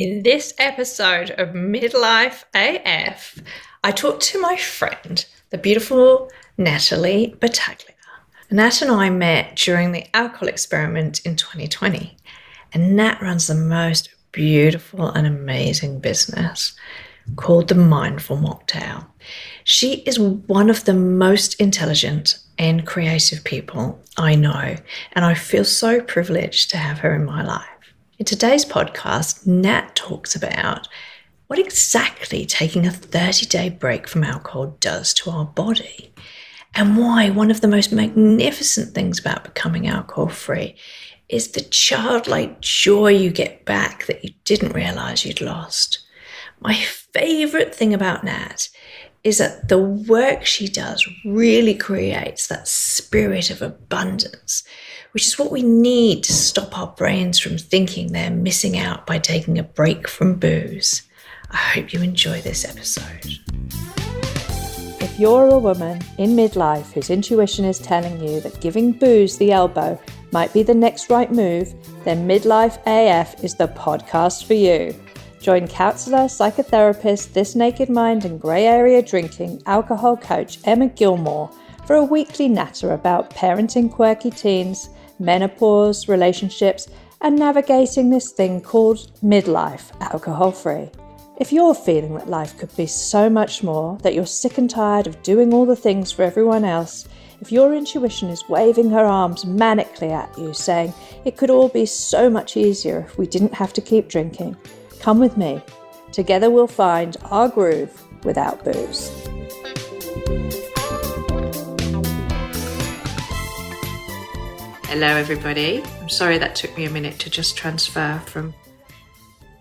In this episode of Midlife AF, I talked to my friend, the beautiful Natalie Battaglia. Nat and I met during the alcohol experiment in 2020, and Nat runs the most beautiful and amazing business called the Mindful Mocktail. She is one of the most intelligent and creative people I know, and I feel so privileged to have her in my life. In today's podcast, Nat talks about what exactly taking a 30 day break from alcohol does to our body, and why one of the most magnificent things about becoming alcohol free is the childlike joy you get back that you didn't realize you'd lost. My favorite thing about Nat is that the work she does really creates that spirit of abundance which is what we need to stop our brains from thinking they're missing out by taking a break from booze. I hope you enjoy this episode. If you're a woman in midlife whose intuition is telling you that giving booze the elbow might be the next right move, then Midlife AF is the podcast for you. Join counsellor, psychotherapist, This Naked Mind, and grey area drinking alcohol coach Emma Gilmore for a weekly natter about parenting quirky teens menopause, relationships, and navigating this thing called midlife alcohol free. If you're feeling that life could be so much more, that you're sick and tired of doing all the things for everyone else, if your intuition is waving her arms manically at you, saying it could all be so much easier if we didn't have to keep drinking, come with me. Together we'll find our groove without booze. Hello, everybody. I'm sorry that took me a minute to just transfer from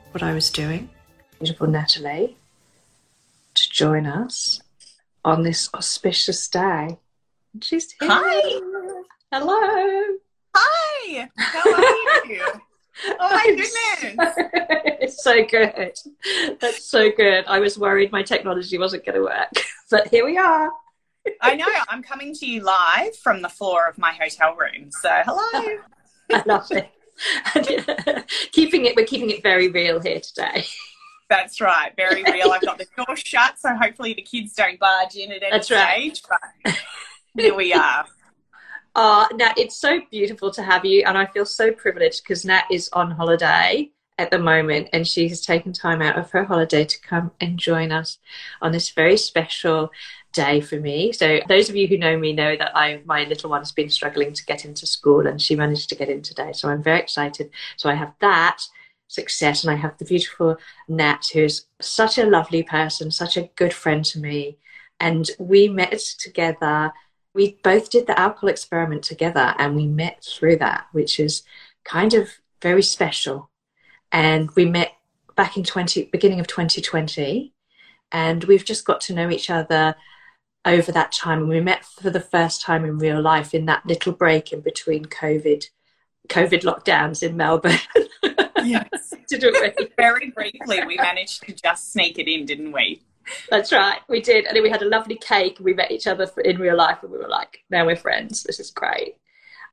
what I was doing. Beautiful Natalie to join us on this auspicious day. She's here. Hi. Hello. Hi. How are you? Oh my goodness. it's so good. That's so good. I was worried my technology wasn't going to work, but here we are. I know. I'm coming to you live from the floor of my hotel room. So, hello. I love it. keeping it, we're keeping it very real here today. That's right, very real. I've got the door shut, so hopefully the kids don't barge in at any That's stage. Right. But here we are. Uh, Nat, it's so beautiful to have you, and I feel so privileged because Nat is on holiday at the moment, and she has taken time out of her holiday to come and join us on this very special day for me. So those of you who know me know that I my little one's been struggling to get into school and she managed to get in today. So I'm very excited. So I have that success and I have the beautiful Nat who's such a lovely person, such a good friend to me. And we met together. We both did the alcohol experiment together and we met through that, which is kind of very special. And we met back in 20 beginning of 2020 and we've just got to know each other over that time and we met for the first time in real life in that little break in between covid covid lockdowns in melbourne. Yes. Very briefly we managed to just sneak it in didn't we? That's right we did. And then we had a lovely cake and we met each other in real life and we were like now we're friends this is great.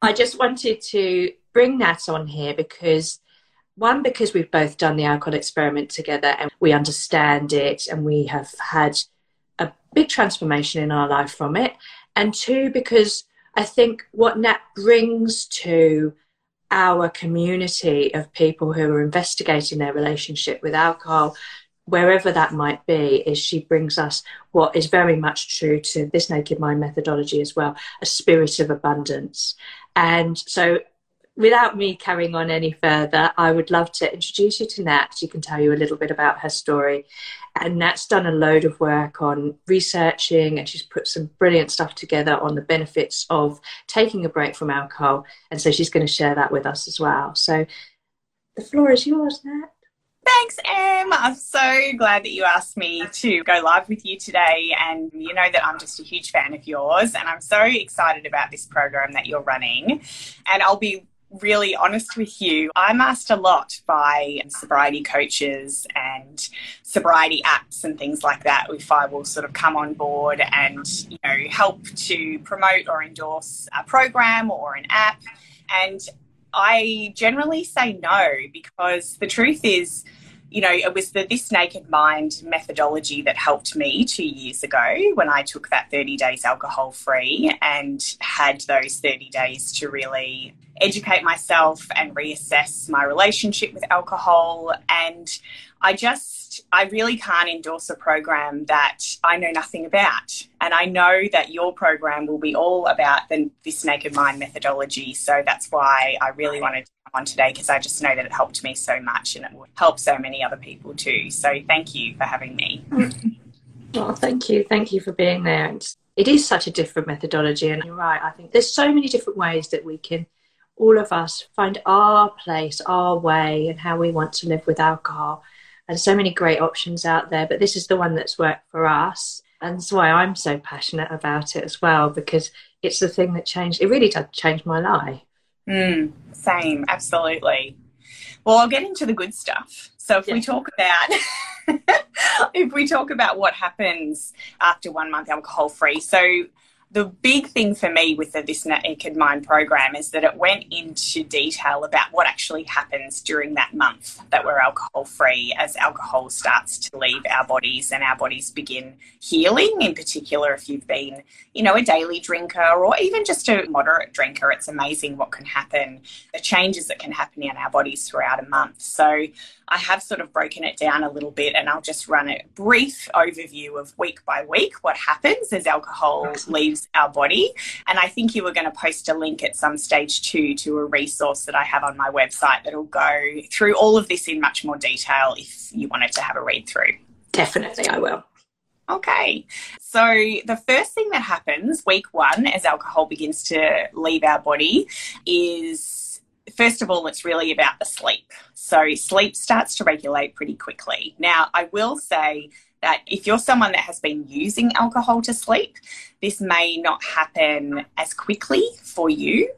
I just wanted to bring that on here because one because we've both done the alcohol experiment together and we understand it and we have had big transformation in our life from it. And two, because I think what Nat brings to our community of people who are investigating their relationship with alcohol, wherever that might be, is she brings us what is very much true to this Naked Mind methodology as well a spirit of abundance. And so, without me carrying on any further, I would love to introduce you to Nat. She can tell you a little bit about her story and Nat's done a load of work on researching and she's put some brilliant stuff together on the benefits of taking a break from alcohol. And so she's going to share that with us as well. So the floor is yours, Nat. Thanks, Em. I'm so glad that you asked me to go live with you today. And you know that I'm just a huge fan of yours. And I'm so excited about this program that you're running. And I'll be really honest with you, I'm asked a lot by sobriety coaches and sobriety apps and things like that if I will sort of come on board and you know help to promote or endorse a program or an app. And I generally say no because the truth is you know, it was the This Naked Mind methodology that helped me two years ago when I took that 30 days alcohol free and had those 30 days to really educate myself and reassess my relationship with alcohol. And I just, I really can't endorse a program that I know nothing about. And I know that your program will be all about the, this naked mind methodology. So that's why I really wanted to come on today because I just know that it helped me so much and it will help so many other people too. So thank you for having me. Well, oh, thank you. Thank you for being there. It is such a different methodology. And you're right. I think there's so many different ways that we can all of us find our place, our way, and how we want to live with alcohol. And so many great options out there, but this is the one that's worked for us. And that's why I'm so passionate about it as well, because it's the thing that changed, it really did change my life. Mm, same, absolutely. Well, I'll get into the good stuff. So if yeah. we talk about if we talk about what happens after one month alcohol free, so the big thing for me with the This Naked Mind program is that it went into detail about what actually happens during that month that we're alcohol free as alcohol starts to leave our bodies and our bodies begin healing. In particular, if you've been, you know, a daily drinker or even just a moderate drinker, it's amazing what can happen, the changes that can happen in our bodies throughout a month. So I have sort of broken it down a little bit and I'll just run a brief overview of week by week what happens as alcohol leaves our body. And I think you were going to post a link at some stage too to a resource that I have on my website that'll go through all of this in much more detail if you wanted to have a read through. Definitely, I will. Okay. So the first thing that happens week one as alcohol begins to leave our body is first of all, it's really about the sleep. So sleep starts to regulate pretty quickly. Now, I will say that if you're someone that has been using alcohol to sleep, this may not happen as quickly for you.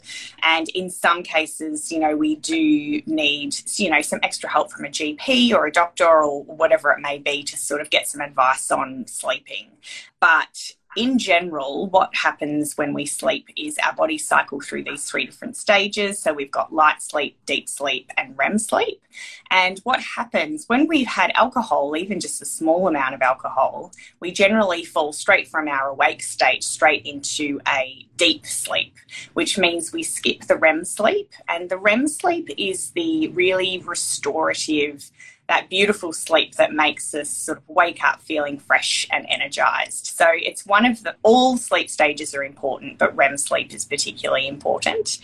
And in some cases, you know, we do need, you know, some extra help from a GP or a doctor or whatever it may be to sort of get some advice on sleeping. But in general, what happens when we sleep is our bodies cycle through these three different stages. So we've got light sleep, deep sleep, and REM sleep. And what happens when we've had alcohol, even just a small amount of alcohol, we generally fall straight from our awake state straight into a deep sleep, which means we skip the REM sleep. And the REM sleep is the really restorative that beautiful sleep that makes us sort of wake up feeling fresh and energized. So it's one of the all sleep stages are important, but REM sleep is particularly important.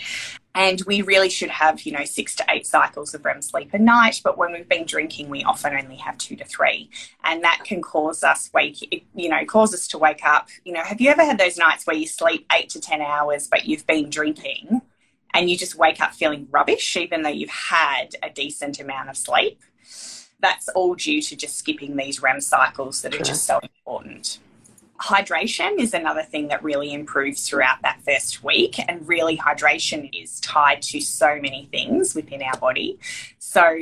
And we really should have, you know, six to eight cycles of REM sleep a night. But when we've been drinking, we often only have two to three. And that can cause us wake, you know, cause us to wake up. You know, have you ever had those nights where you sleep eight to 10 hours, but you've been drinking and you just wake up feeling rubbish, even though you've had a decent amount of sleep? That's all due to just skipping these REM cycles that are just so important. Hydration is another thing that really improves throughout that first week, and really, hydration is tied to so many things within our body. So,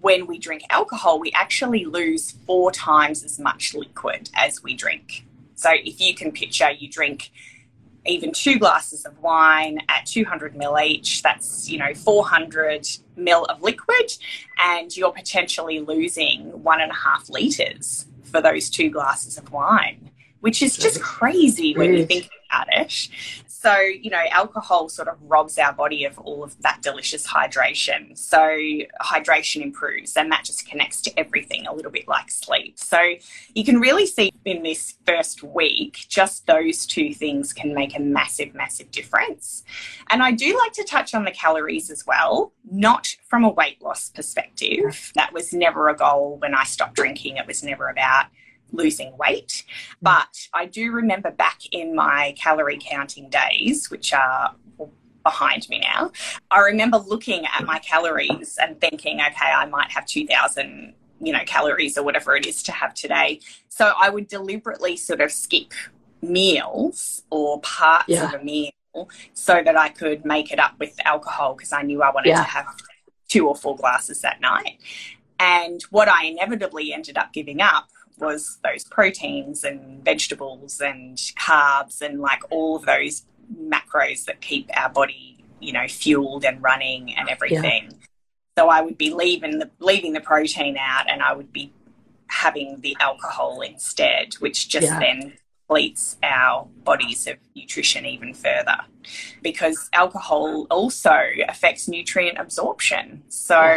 when we drink alcohol, we actually lose four times as much liquid as we drink. So, if you can picture you drink even two glasses of wine at 200 mil each, that's, you know, 400 mil of liquid, and you're potentially losing one and a half litres for those two glasses of wine, which is just crazy when you think about it. So, you know, alcohol sort of robs our body of all of that delicious hydration. So, hydration improves and that just connects to everything a little bit like sleep. So, you can really see in this first week, just those two things can make a massive, massive difference. And I do like to touch on the calories as well, not from a weight loss perspective. That was never a goal when I stopped drinking, it was never about losing weight. But I do remember back in my calorie counting days, which are behind me now, I remember looking at my calories and thinking, okay, I might have 2,000 you know calories or whatever it is to have today so i would deliberately sort of skip meals or parts yeah. of a meal so that i could make it up with alcohol because i knew i wanted yeah. to have two or four glasses that night and what i inevitably ended up giving up was those proteins and vegetables and carbs and like all of those macros that keep our body, you know, fueled and running and everything. Yeah. So I would be leaving the leaving the protein out, and I would be having the alcohol instead, which just yeah. then depletes our bodies of nutrition even further because alcohol also affects nutrient absorption. So,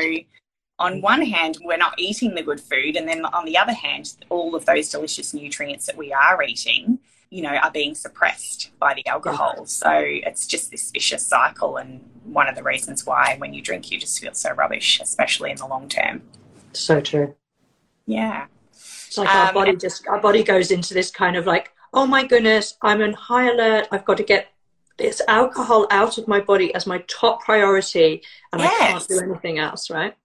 on one hand, we're not eating the good food, and then on the other hand, all of those delicious nutrients that we are eating, you know, are being suppressed by the alcohol. So, it's just this vicious cycle, and one of the reasons why when you drink, you just feel so rubbish, especially in the long term. So true. Yeah. It's like um, our body just our body goes into this kind of like oh my goodness, I'm on high alert. I've got to get this alcohol out of my body as my top priority, and yes. I can't do anything else, right?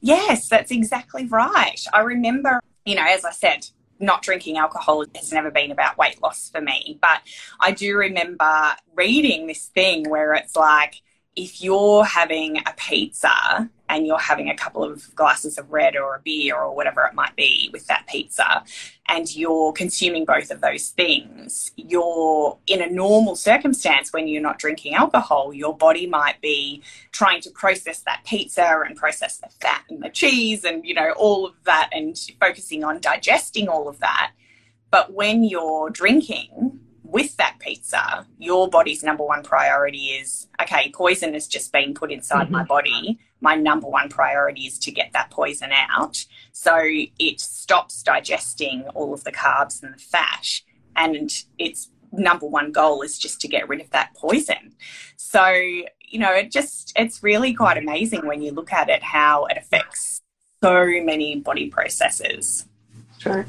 Yes, that's exactly right. I remember, you know, as I said, not drinking alcohol has never been about weight loss for me, but I do remember reading this thing where it's like, if you're having a pizza and you're having a couple of glasses of red or a beer or whatever it might be with that pizza, and you're consuming both of those things, you're in a normal circumstance when you're not drinking alcohol, your body might be trying to process that pizza and process the fat and the cheese and, you know, all of that and focusing on digesting all of that. But when you're drinking, with that pizza, your body's number one priority is okay, poison has just been put inside mm-hmm. my body. My number one priority is to get that poison out. So it stops digesting all of the carbs and the fat. And its number one goal is just to get rid of that poison. So, you know, it just, it's really quite amazing when you look at it how it affects so many body processes. Right.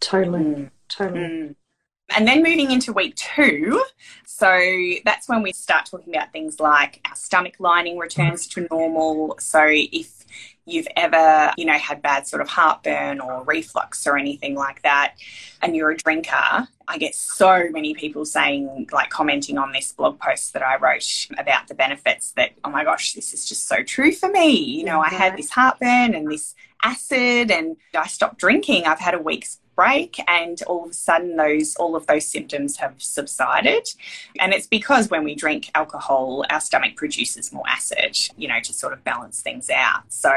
Totally. Mm. Totally. Mm. And then moving into week two, so that's when we start talking about things like our stomach lining returns to normal. So if you've ever, you know, had bad sort of heartburn or reflux or anything like that, and you're a drinker, I get so many people saying, like, commenting on this blog post that I wrote about the benefits that, oh my gosh, this is just so true for me. You know, I had mm-hmm. this heartburn and this acid, and I stopped drinking. I've had a week's break and all of a sudden those all of those symptoms have subsided. And it's because when we drink alcohol our stomach produces more acid you know to sort of balance things out. So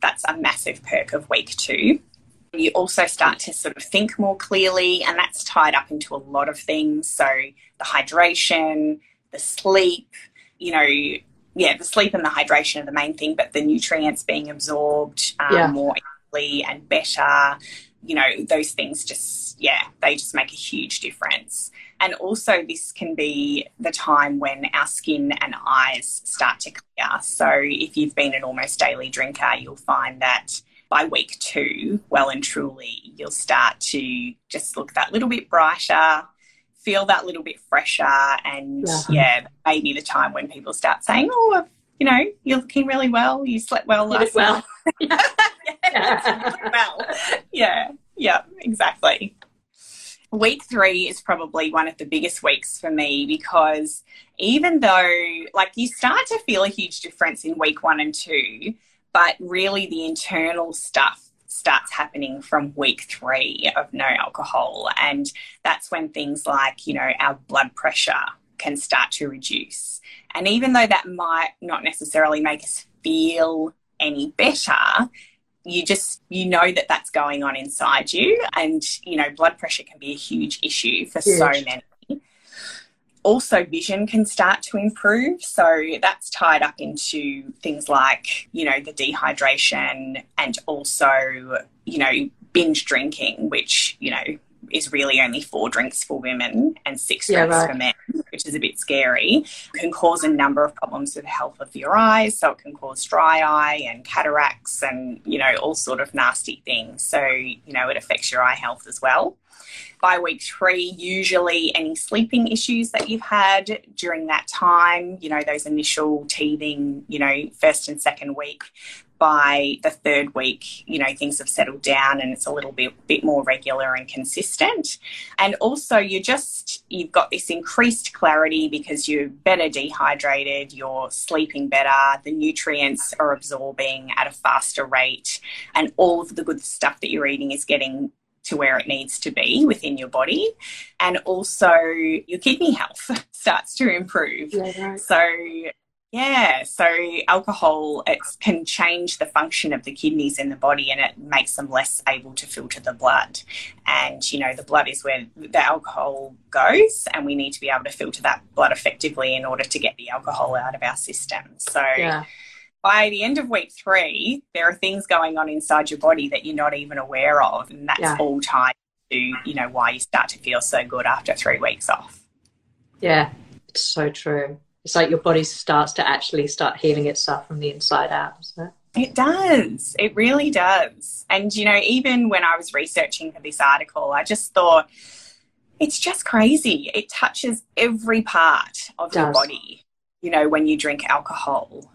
that's a massive perk of week 2 you also start to sort of think more clearly and that's tied up into a lot of things. So the hydration the sleep you know yeah the sleep and the hydration are the main thing but the nutrients being absorbed um, yeah. more easily and better you know, those things just, yeah, they just make a huge difference. And also, this can be the time when our skin and eyes start to clear. So, if you've been an almost daily drinker, you'll find that by week two, well and truly, you'll start to just look that little bit brighter, feel that little bit fresher. And yeah, yeah maybe the time when people start saying, Oh, you know, you're looking really well, you slept well last well. night. yeah, well, yeah, yeah, exactly. Week three is probably one of the biggest weeks for me because even though, like, you start to feel a huge difference in week one and two, but really the internal stuff starts happening from week three of no alcohol. And that's when things like, you know, our blood pressure can start to reduce. And even though that might not necessarily make us feel any better, you just you know that that's going on inside you and you know blood pressure can be a huge issue for huge. so many also vision can start to improve so that's tied up into things like you know the dehydration and also you know binge drinking which you know is really only four drinks for women and six yeah, drinks right. for men, which is a bit scary, can cause a number of problems with the health of your eyes. So it can cause dry eye and cataracts and, you know, all sort of nasty things. So, you know, it affects your eye health as well. By week three, usually any sleeping issues that you've had during that time, you know, those initial teething, you know, first and second week, by the third week, you know, things have settled down and it's a little bit, bit more regular and consistent. And also, you just, you've got this increased clarity because you're better dehydrated, you're sleeping better, the nutrients are absorbing at a faster rate, and all of the good stuff that you're eating is getting to where it needs to be within your body. And also, your kidney health starts to improve. Yeah, right. So, Yeah, so alcohol it can change the function of the kidneys in the body and it makes them less able to filter the blood. And you know, the blood is where the alcohol goes and we need to be able to filter that blood effectively in order to get the alcohol out of our system. So yeah. by the end of week 3, there are things going on inside your body that you're not even aware of and that's yeah. all tied to, you know, why you start to feel so good after 3 weeks off. Yeah, it's so true it's like your body starts to actually start healing itself from the inside out, it? It does. It really does. And, you know, even when I was researching for this article, I just thought it's just crazy. It touches every part of your body, you know, when you drink alcohol.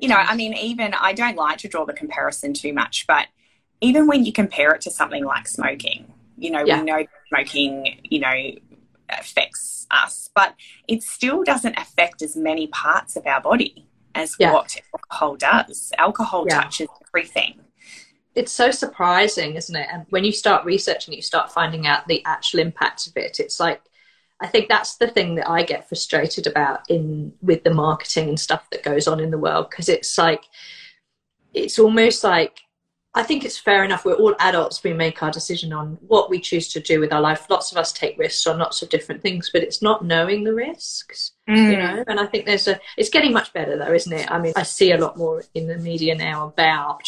You know, I mean, even I don't like to draw the comparison too much, but even when you compare it to something like smoking, you know, yeah. we know smoking, you know, affects us, but it still doesn't affect as many parts of our body as yeah. what alcohol does. Alcohol yeah. touches everything. It's so surprising, isn't it? And when you start researching, you start finding out the actual impacts of it. It's like I think that's the thing that I get frustrated about in with the marketing and stuff that goes on in the world because it's like it's almost like I think it's fair enough. We're all adults. We make our decision on what we choose to do with our life. Lots of us take risks on lots of different things, but it's not knowing the risks, mm. you know. And I think there's a. It's getting much better though, isn't it? I mean, I see a lot more in the media now about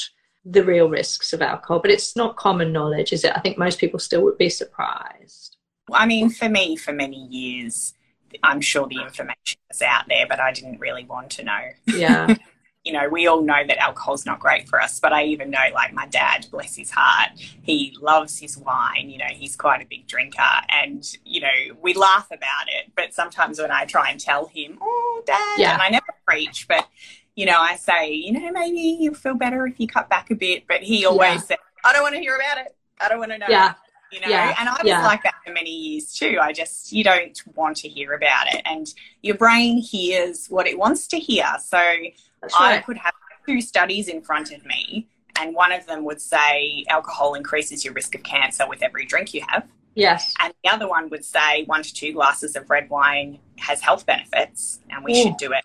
the real risks of alcohol, but it's not common knowledge, is it? I think most people still would be surprised. I mean, for me, for many years, I'm sure the information was out there, but I didn't really want to know. Yeah. you know, we all know that alcohol's not great for us, but I even know, like, my dad, bless his heart, he loves his wine. You know, he's quite a big drinker, and you know, we laugh about it. But sometimes when I try and tell him, "Oh, dad," yeah. and I never preach, but you know, I say, you know, maybe you'll feel better if you cut back a bit. But he always yeah. said, "I don't want to hear about it. I don't want to know." Yeah. You know, yeah. and I was yeah. like that for many years too. I just, you don't want to hear about it. And your brain hears what it wants to hear. So I could have two studies in front of me, and one of them would say alcohol increases your risk of cancer with every drink you have. Yes. And the other one would say one to two glasses of red wine has health benefits, and we Ooh. should do it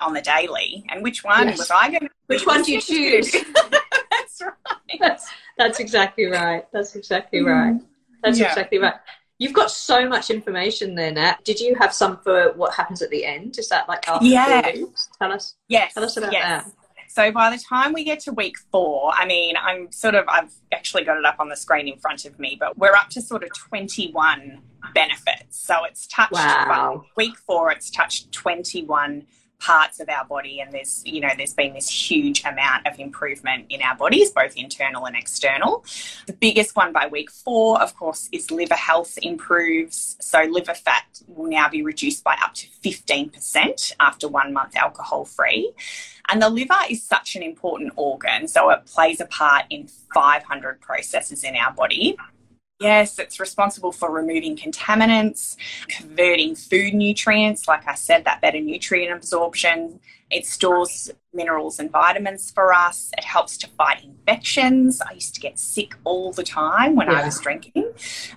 on the daily. And which one yes. was I going to? Which one do you choose? that's right. That's, that's exactly right. That's exactly right. Mm-hmm. That's yeah. exactly right. You've got so much information there, Nat. Did you have some for what happens at the end? Is that like after yeah. Tell us. Yes. Tell us about yes. that. So by the time we get to week four, I mean, I'm sort of, I've actually got it up on the screen in front of me, but we're up to sort of 21 benefits. So it's touched, wow. week four, it's touched 21 parts of our body and there's you know there's been this huge amount of improvement in our bodies both internal and external. The biggest one by week 4 of course is liver health improves. So liver fat will now be reduced by up to 15% after 1 month alcohol free and the liver is such an important organ so it plays a part in 500 processes in our body Yes, it's responsible for removing contaminants, converting food nutrients, like I said, that better nutrient absorption. It stores minerals and vitamins for us. It helps to fight infections. I used to get sick all the time when yeah. I was drinking.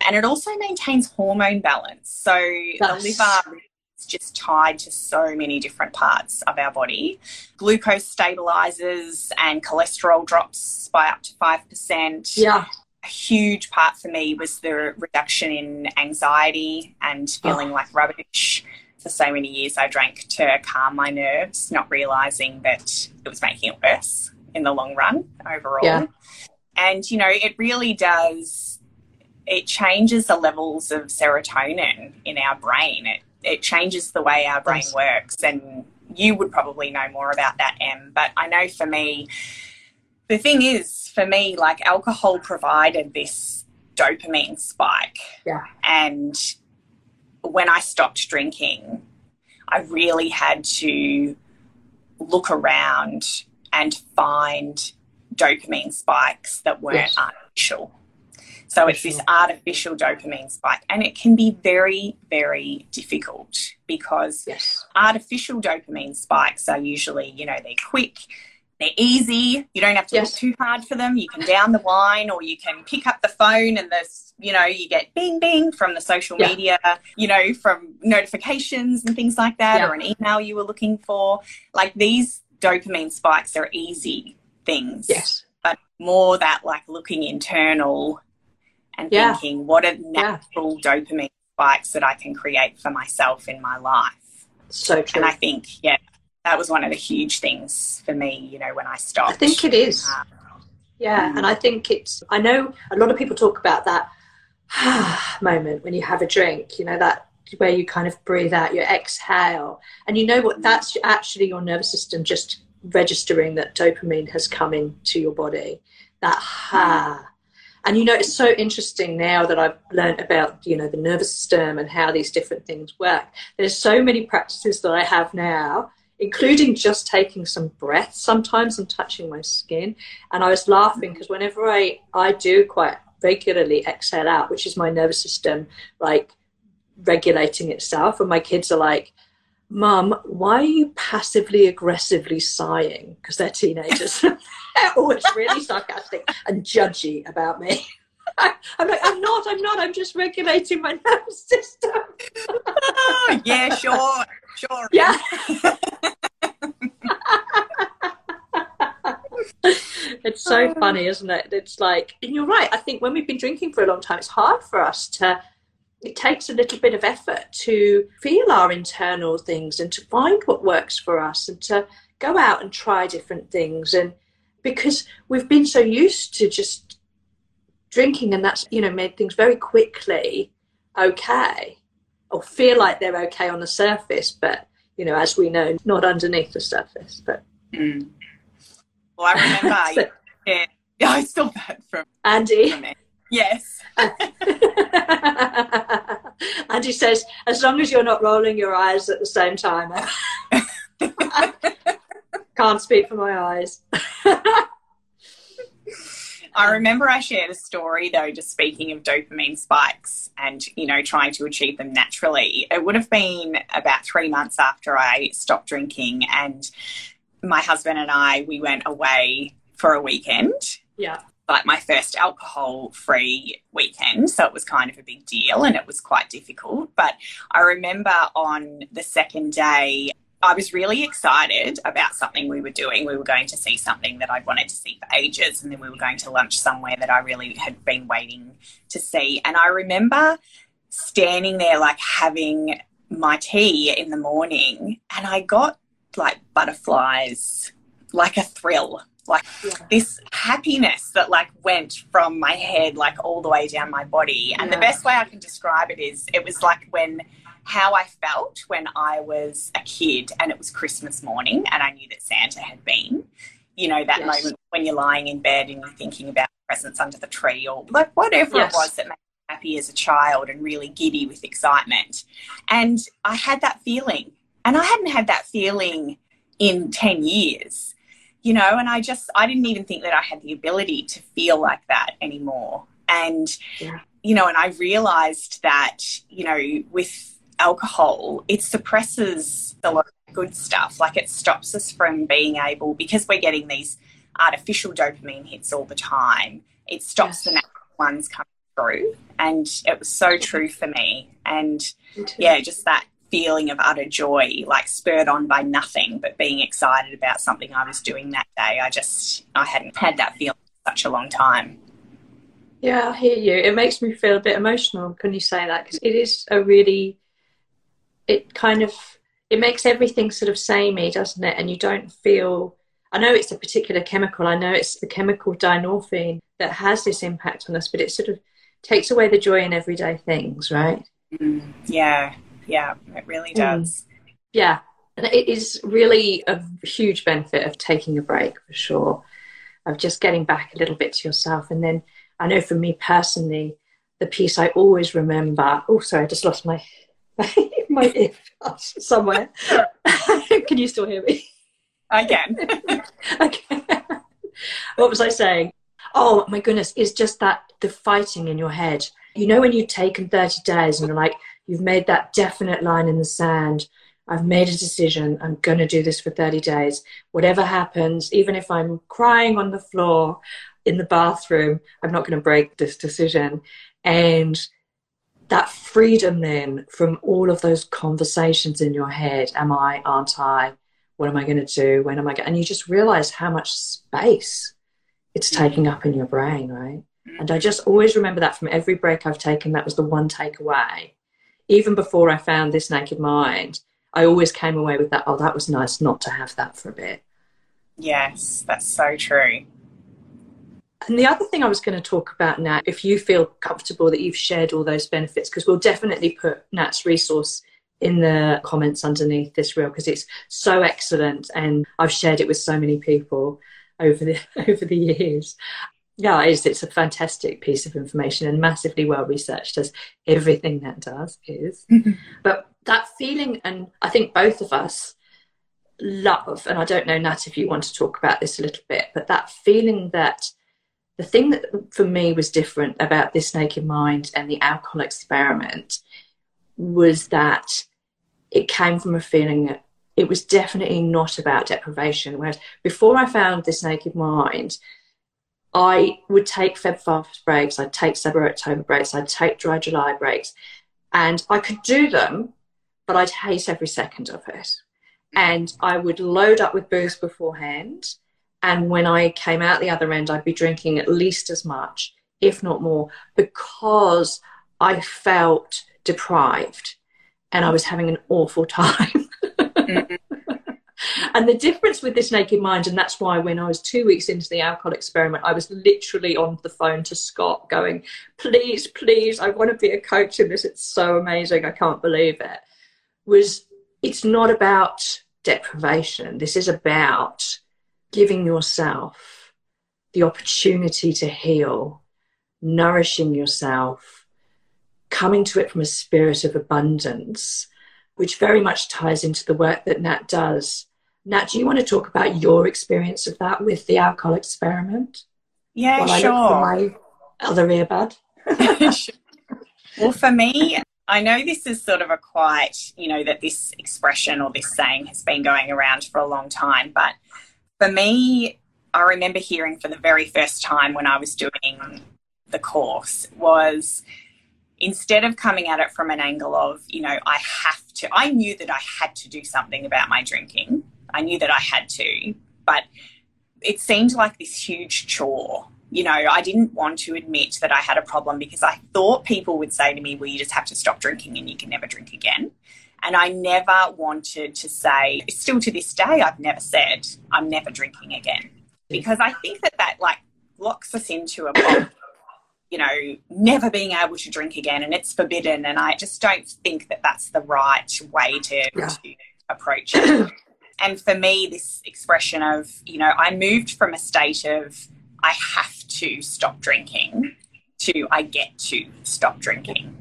And it also maintains hormone balance. So That's... the liver is just tied to so many different parts of our body. Glucose stabilizes and cholesterol drops by up to 5%. Yeah a huge part for me was the reduction in anxiety and feeling oh. like rubbish. For so many years, I drank to calm my nerves, not realizing that it was making it worse in the long run overall. Yeah. And, you know, it really does, it changes the levels of serotonin in our brain. It, it changes the way our brain works. And you would probably know more about that, Em. But I know for me, the thing is, for me, like alcohol provided this dopamine spike. Yeah. And when I stopped drinking, I really had to look around and find dopamine spikes that weren't yes. artificial. So it's this artificial dopamine spike, and it can be very, very difficult because yes. artificial dopamine spikes are usually, you know, they're quick, they're easy. You don't have to Yes. look too hard for them. You can down the wine or you can pick up the phone and this, you know, you get bing bing from the social Yeah. media, you know, from notifications and things like that, Yeah. or an email you were looking for. Like these dopamine spikes are easy things. Yes. But more that like looking internal and Yeah. thinking, what are natural dopamine spikes that I can create for myself in my life? So true. And I think, yeah, that was one of the huge things for me, you know, when I stopped. I think it is. Uh, Yeah, mm. and I think it's. I know a lot of people talk about that moment when you have a drink. You know that where you kind of breathe out, you exhale, and you know what? Mm. That's actually your nervous system just registering that dopamine has come into your body. That ha. Mm. And you know, it's so interesting now that I've learned about you know the nervous system and how these different things work. There's so many practices that I have now including just taking some breath sometimes and touching my skin. And I was laughing because whenever I, I do quite regularly exhale out, which is my nervous system like regulating itself, and my kids are like, Mum, why are you passively aggressively sighing? Because they're teenagers. they're always really sarcastic and judgy about me. I'm like, I'm not, I'm not, I'm just regulating my nervous system. oh, yeah, sure, sure. Yeah. It's so oh. funny, isn't it? It's like, and you're right. I think when we've been drinking for a long time, it's hard for us to. It takes a little bit of effort to feel our internal things and to find what works for us and to go out and try different things. And because we've been so used to just drinking, and that's you know made things very quickly okay, or feel like they're okay on the surface, but you know, as we know, not underneath the surface. But Mm. Well, I remember, So- yeah, yeah, I stole that from, Annie. from. Yes. Annie says, as long as you're not rolling your eyes at the same time. Can't speak for my eyes. I remember I shared a story though, just speaking of dopamine spikes and, you know, trying to achieve them naturally. It would have been about three months after I stopped drinking and my husband and I, we went away for a weekend. Yeah. Like my first alcohol free weekend. So it was kind of a big deal and it was quite difficult. But I remember on the second day, I was really excited about something we were doing. We were going to see something that I'd wanted to see for ages, and then we were going to lunch somewhere that I really had been waiting to see. And I remember standing there, like having my tea in the morning, and I got like butterflies, like a thrill, like Yeah. this happiness that like went from my head like all the way down my body. And the best way I can describe it is it was like when how I felt when I was a kid and it was Christmas morning and I knew that Santa had been. You know, that Yes. moment when you're lying in bed and you're thinking about presents under the tree or like whatever Yes. it was that made me happy as a child and really giddy with excitement. And I had that feeling. And I hadn't had that feeling in 10 years, you know, and I just, I didn't even think that I had the ability to feel like that anymore. And, Yeah. you know, and I realized that, you know, with alcohol, it suppresses a lot of good stuff. Like it stops us from being able, because we're getting these artificial dopamine hits all the time, it stops Yes. the natural ones coming through. And it was so true for me. And yeah, just that feeling of utter joy, like spurred on by nothing, but being excited about something I was doing that day. I just, I hadn't had that feeling for such a long time. Yeah, I hear you. It makes me feel a bit emotional. Can you say that? Because it is a really, it kind of, it makes everything sort of samey, doesn't it? And you don't feel. I know it's a particular chemical. I know it's the chemical dynorphin that has this impact on us, but it sort of takes away the joy in everyday things, right? Mm, yeah, yeah, it really does. Yeah, and it is really a huge benefit of taking a break for sure, of just getting back a little bit to yourself. And then I know for me personally, the piece I always remember. Oh, sorry, I just lost my my earbuds somewhere. Can you still hear me? Again, okay. what was I saying? Oh my goodness, it's just that the fighting in your head. You know when you've taken 30 days and you're like, you've made that definite line in the sand I've made a decision. I'm going to do this for 30 days. Whatever happens, even if I'm crying on the floor in the bathroom, I'm not going to break this decision. And that freedom then from all of those conversations in your head am I, aren't I? What am I going to do? When am I going? And you just realize how much space it's mm. taking up in your brain, right? And I just always remember that from every break I've taken, that was the one takeaway. Even before I found this naked mind, I always came away with that, oh, that was nice not to have that for a bit. Yes, that's so true. And the other thing I was going to talk about, Nat, if you feel comfortable that you've shared all those benefits, because we'll definitely put Nat's resource in the comments underneath this reel because it's so excellent and I've shared it with so many people over the over the years. Yeah, it's, it's a fantastic piece of information and massively well researched as everything that does is. Mm-hmm. but that feeling, and I think both of us love, and I don't know, Nat, if you want to talk about this a little bit, but that feeling that the thing that for me was different about this naked mind and the alcohol experiment was that it came from a feeling that it was definitely not about deprivation. Whereas before I found this naked mind, I would take Feb fast breaks, I'd take Sober October breaks, I'd take Dry July breaks, and I could do them, but I'd hate every second of it. And I would load up with booze beforehand and when I came out the other end, I'd be drinking at least as much, if not more, because I felt deprived and I was having an awful time. mm-hmm. And the difference with this naked mind, and that's why when I was two weeks into the alcohol experiment, I was literally on the phone to Scott going, please, please, I want to be a coach in this. It's so amazing. I can't believe it. Was it's not about deprivation. This is about giving yourself the opportunity to heal, nourishing yourself, coming to it from a spirit of abundance, which very much ties into the work that Nat does. Nat, do you want to talk about your experience of that with the alcohol experiment? Yeah, While sure. I look for my other earbud. well, for me, I know this is sort of a quite, you know, that this expression or this saying has been going around for a long time, but for me, I remember hearing for the very first time when I was doing the course was instead of coming at it from an angle of, you know, I have to, I knew that I had to do something about my drinking. I knew that I had to, but it seemed like this huge chore. You know, I didn't want to admit that I had a problem because I thought people would say to me, well, you just have to stop drinking and you can never drink again. And I never wanted to say, still to this day, I've never said, I'm never drinking again. Because I think that that like locks us into a box, you know, never being able to drink again and it's forbidden. And I just don't think that that's the right way to, yeah. to approach it. and for me, this expression of, you know, I moved from a state of, I have to stop drinking to I get to stop drinking.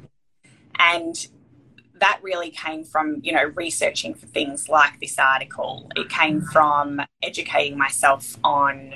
And that really came from, you know, researching for things like this article. It came from educating myself on,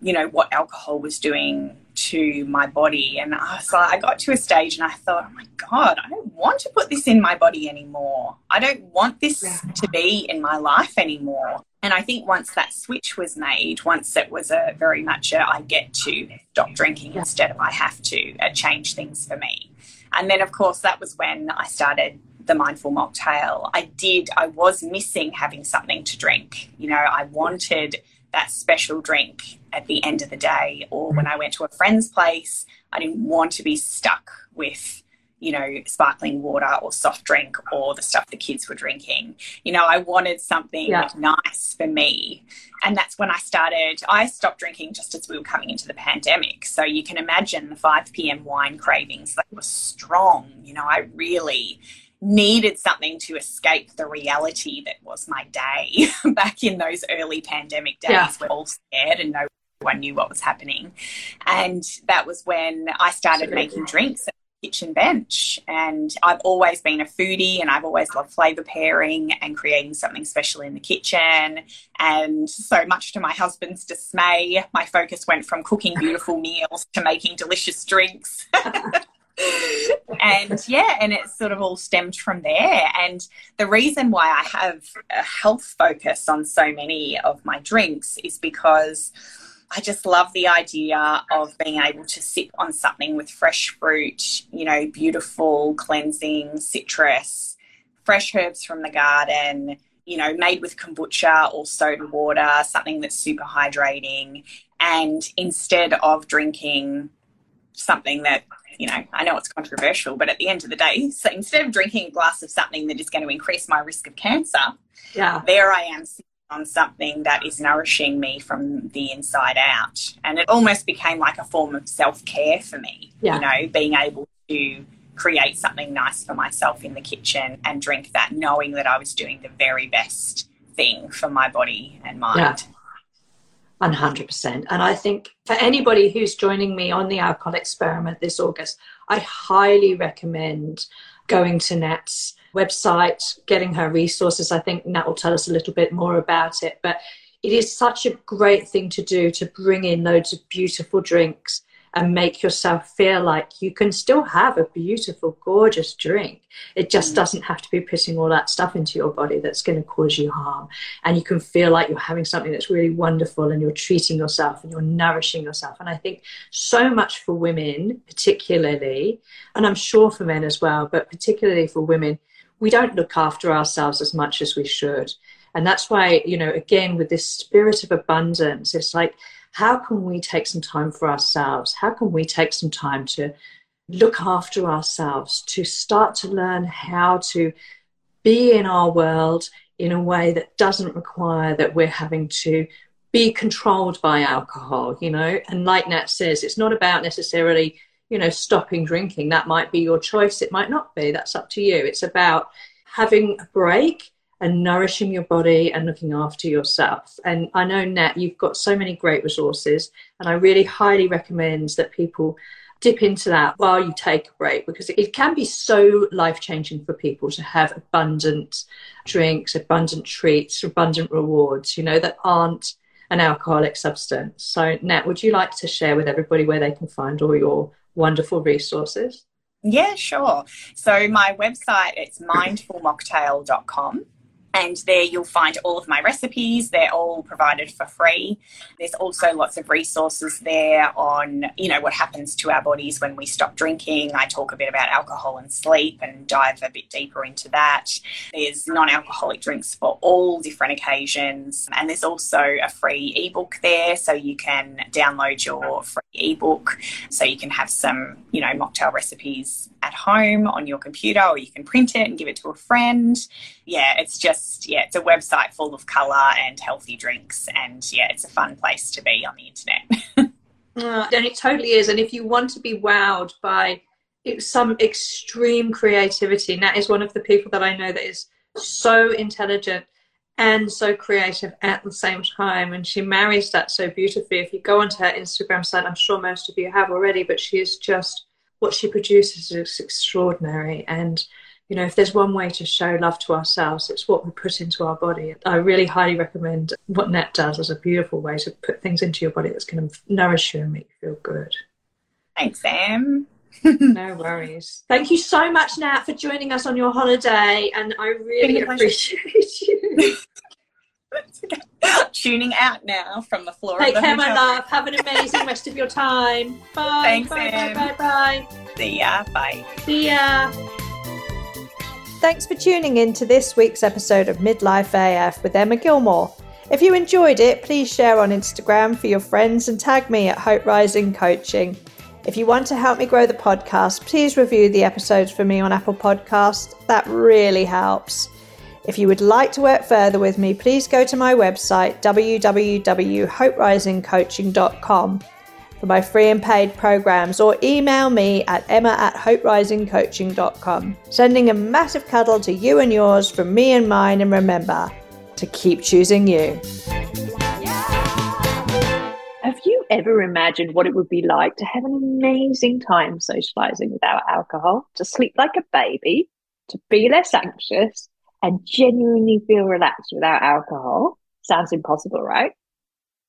you know, what alcohol was doing to my body. And so I got to a stage and I thought, oh my God, I don't want to put this in my body anymore. I don't want this to be in my life anymore. And I think once that switch was made, once it was a very much a I get to stop drinking instead of I have to, it changed things for me. And then, of course, that was when I started the mindful mocktail. I did, I was missing having something to drink. You know, I wanted that special drink at the end of the day, or when mm. I went to a friend's place, I didn't want to be stuck with you know, sparkling water or soft drink or the stuff the kids were drinking. You know, I wanted something yeah. nice for me. And that's when I started, I stopped drinking just as we were coming into the pandemic. So you can imagine the 5 p.m. wine cravings, that were strong. You know, I really needed something to escape the reality that was my day back in those early pandemic days yeah. we're all scared and no one knew what was happening. And that was when I started making drinks kitchen bench. And I've always been a foodie and I've always loved flavour pairing and creating something special in the kitchen. And so much to my husband's dismay, my focus went from cooking beautiful meals to making delicious drinks. and yeah, and it sort of all stemmed from there. And the reason why I have a health focus on so many of my drinks is because I just love the idea of being able to sip on something with fresh fruit, you know, beautiful, cleansing citrus, fresh herbs from the garden, you know, made with kombucha or soda water, something that's super hydrating. And instead of drinking something that, you know, I know it's controversial, but at the end of the day, so instead of drinking a glass of something that is going to increase my risk of cancer, yeah, there I am on something that is nourishing me from the inside out. And it almost became like a form of self care for me, yeah. you know, being able to create something nice for myself in the kitchen and drink that, knowing that I was doing the very best thing for my body and mind. Yeah. 100%. And I think for anybody who's joining me on the alcohol experiment this August, I highly recommend going to Nat's website, getting her resources. I think Nat will tell us a little bit more about it. But it is such a great thing to do to bring in loads of beautiful drinks and make yourself feel like you can still have a beautiful, gorgeous drink. It just mm. doesn't have to be putting all that stuff into your body that's going to cause you harm. And you can feel like you're having something that's really wonderful and you're treating yourself and you're nourishing yourself. And I think so much for women, particularly, and I'm sure for men as well, but particularly for women, we don't look after ourselves as much as we should. And that's why, you know, again, with this spirit of abundance, it's like, how can we take some time for ourselves? How can we take some time to look after ourselves, to start to learn how to be in our world in a way that doesn't require that we're having to be controlled by alcohol, you know? And like Nat says, it's not about necessarily, you know, stopping drinking. That might be your choice, it might not be. That's up to you. It's about having a break and nourishing your body and looking after yourself. And I know, Nat, you've got so many great resources, and I really highly recommend that people dip into that while you take a break because it can be so life changing for people to have abundant drinks, abundant treats, abundant rewards, you know, that aren't an alcoholic substance. So, Nat, would you like to share with everybody where they can find all your wonderful resources? Yeah, sure. So my website it's mindfulmocktail.com and there you'll find all of my recipes. They're all provided for free. There's also lots of resources there on you know what happens to our bodies when we stop drinking. I talk a bit about alcohol and sleep and dive a bit deeper into that. There's non-alcoholic drinks for all different occasions. And there's also a free ebook there so you can download your free ebook. So you can have some you know mocktail recipes at home on your computer or you can print it and give it to a friend yeah it's just yeah, it's a website full of color and healthy drinks, and yeah, it's a fun place to be on the internet. uh, and it totally is. And if you want to be wowed by some extreme creativity, Nat is one of the people that I know that is so intelligent and so creative at the same time. And she marries that so beautifully. If you go onto her Instagram site, I'm sure most of you have already, but she is just what she produces is extraordinary. And you know, if there's one way to show love to ourselves, it's what we put into our body. I really highly recommend what Nat does as a beautiful way to put things into your body that's going to nourish you and make you feel good. Thanks, Sam. no worries. Thank you so much, Nat, for joining us on your holiday, and I really appreciate you. Tuning out now from the floor. Take the care, my love. Have an amazing rest of your time. Bye. Thanks, bye, Sam. bye, bye, bye. See ya. Bye. See ya. Thanks for tuning in to this week's episode of Midlife AF with Emma Gilmore. If you enjoyed it, please share on Instagram for your friends and tag me at Hope Rising Coaching. If you want to help me grow the podcast, please review the episodes for me on Apple Podcasts. That really helps. If you would like to work further with me, please go to my website www.hoperisingcoaching.com for my free and paid programs or email me at emma at hoperisingcoaching.com. Sending a massive cuddle to you and yours from me and mine, and remember to keep choosing you. Have you ever imagined what it would be like to have an amazing time socializing without alcohol, to sleep like a baby, to be less anxious, and genuinely feel relaxed without alcohol? Sounds impossible, right?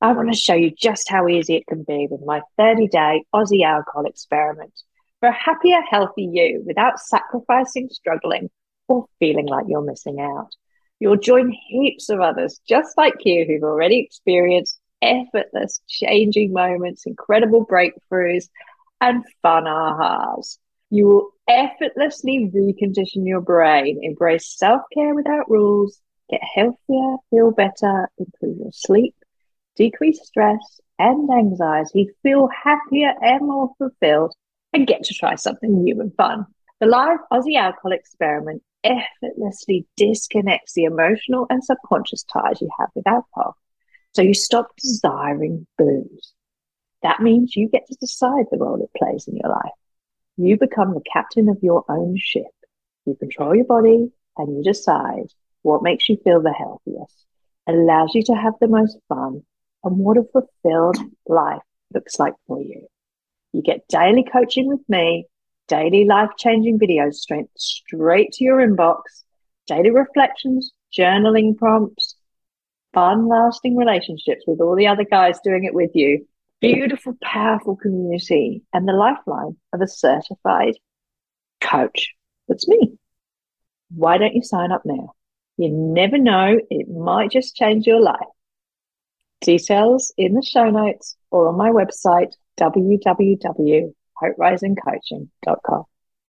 I want to show you just how easy it can be with my 30 day Aussie alcohol experiment, for a happier, healthy you without sacrificing, struggling, or feeling like you're missing out. You'll join heaps of others just like you who've already experienced effortless changing moments, incredible breakthroughs, and fun ahas. You will effortlessly recondition your brain, embrace self care without rules, get healthier, feel better, improve your sleep, decrease stress and anxiety, feel happier and more fulfilled, and get to try something new and fun. The live Aussie alcohol experiment effortlessly disconnects the emotional and subconscious ties you have with alcohol. So you stop desiring booze. That means you get to decide the role it plays in your life. You become the captain of your own ship. You control your body and you decide what makes you feel the healthiest, allows you to have the most fun, and what a fulfilled life looks like for you. You get daily coaching with me, daily life changing videos straight, straight to your inbox, daily reflections, journaling prompts, fun, lasting relationships with all the other guys doing it with you, beautiful, powerful community, and the lifeline of a certified coach. That's me. Why don't you sign up now? You never know, it might just change your life. Details in the show notes or on my website, www.hoperisingcoaching.com.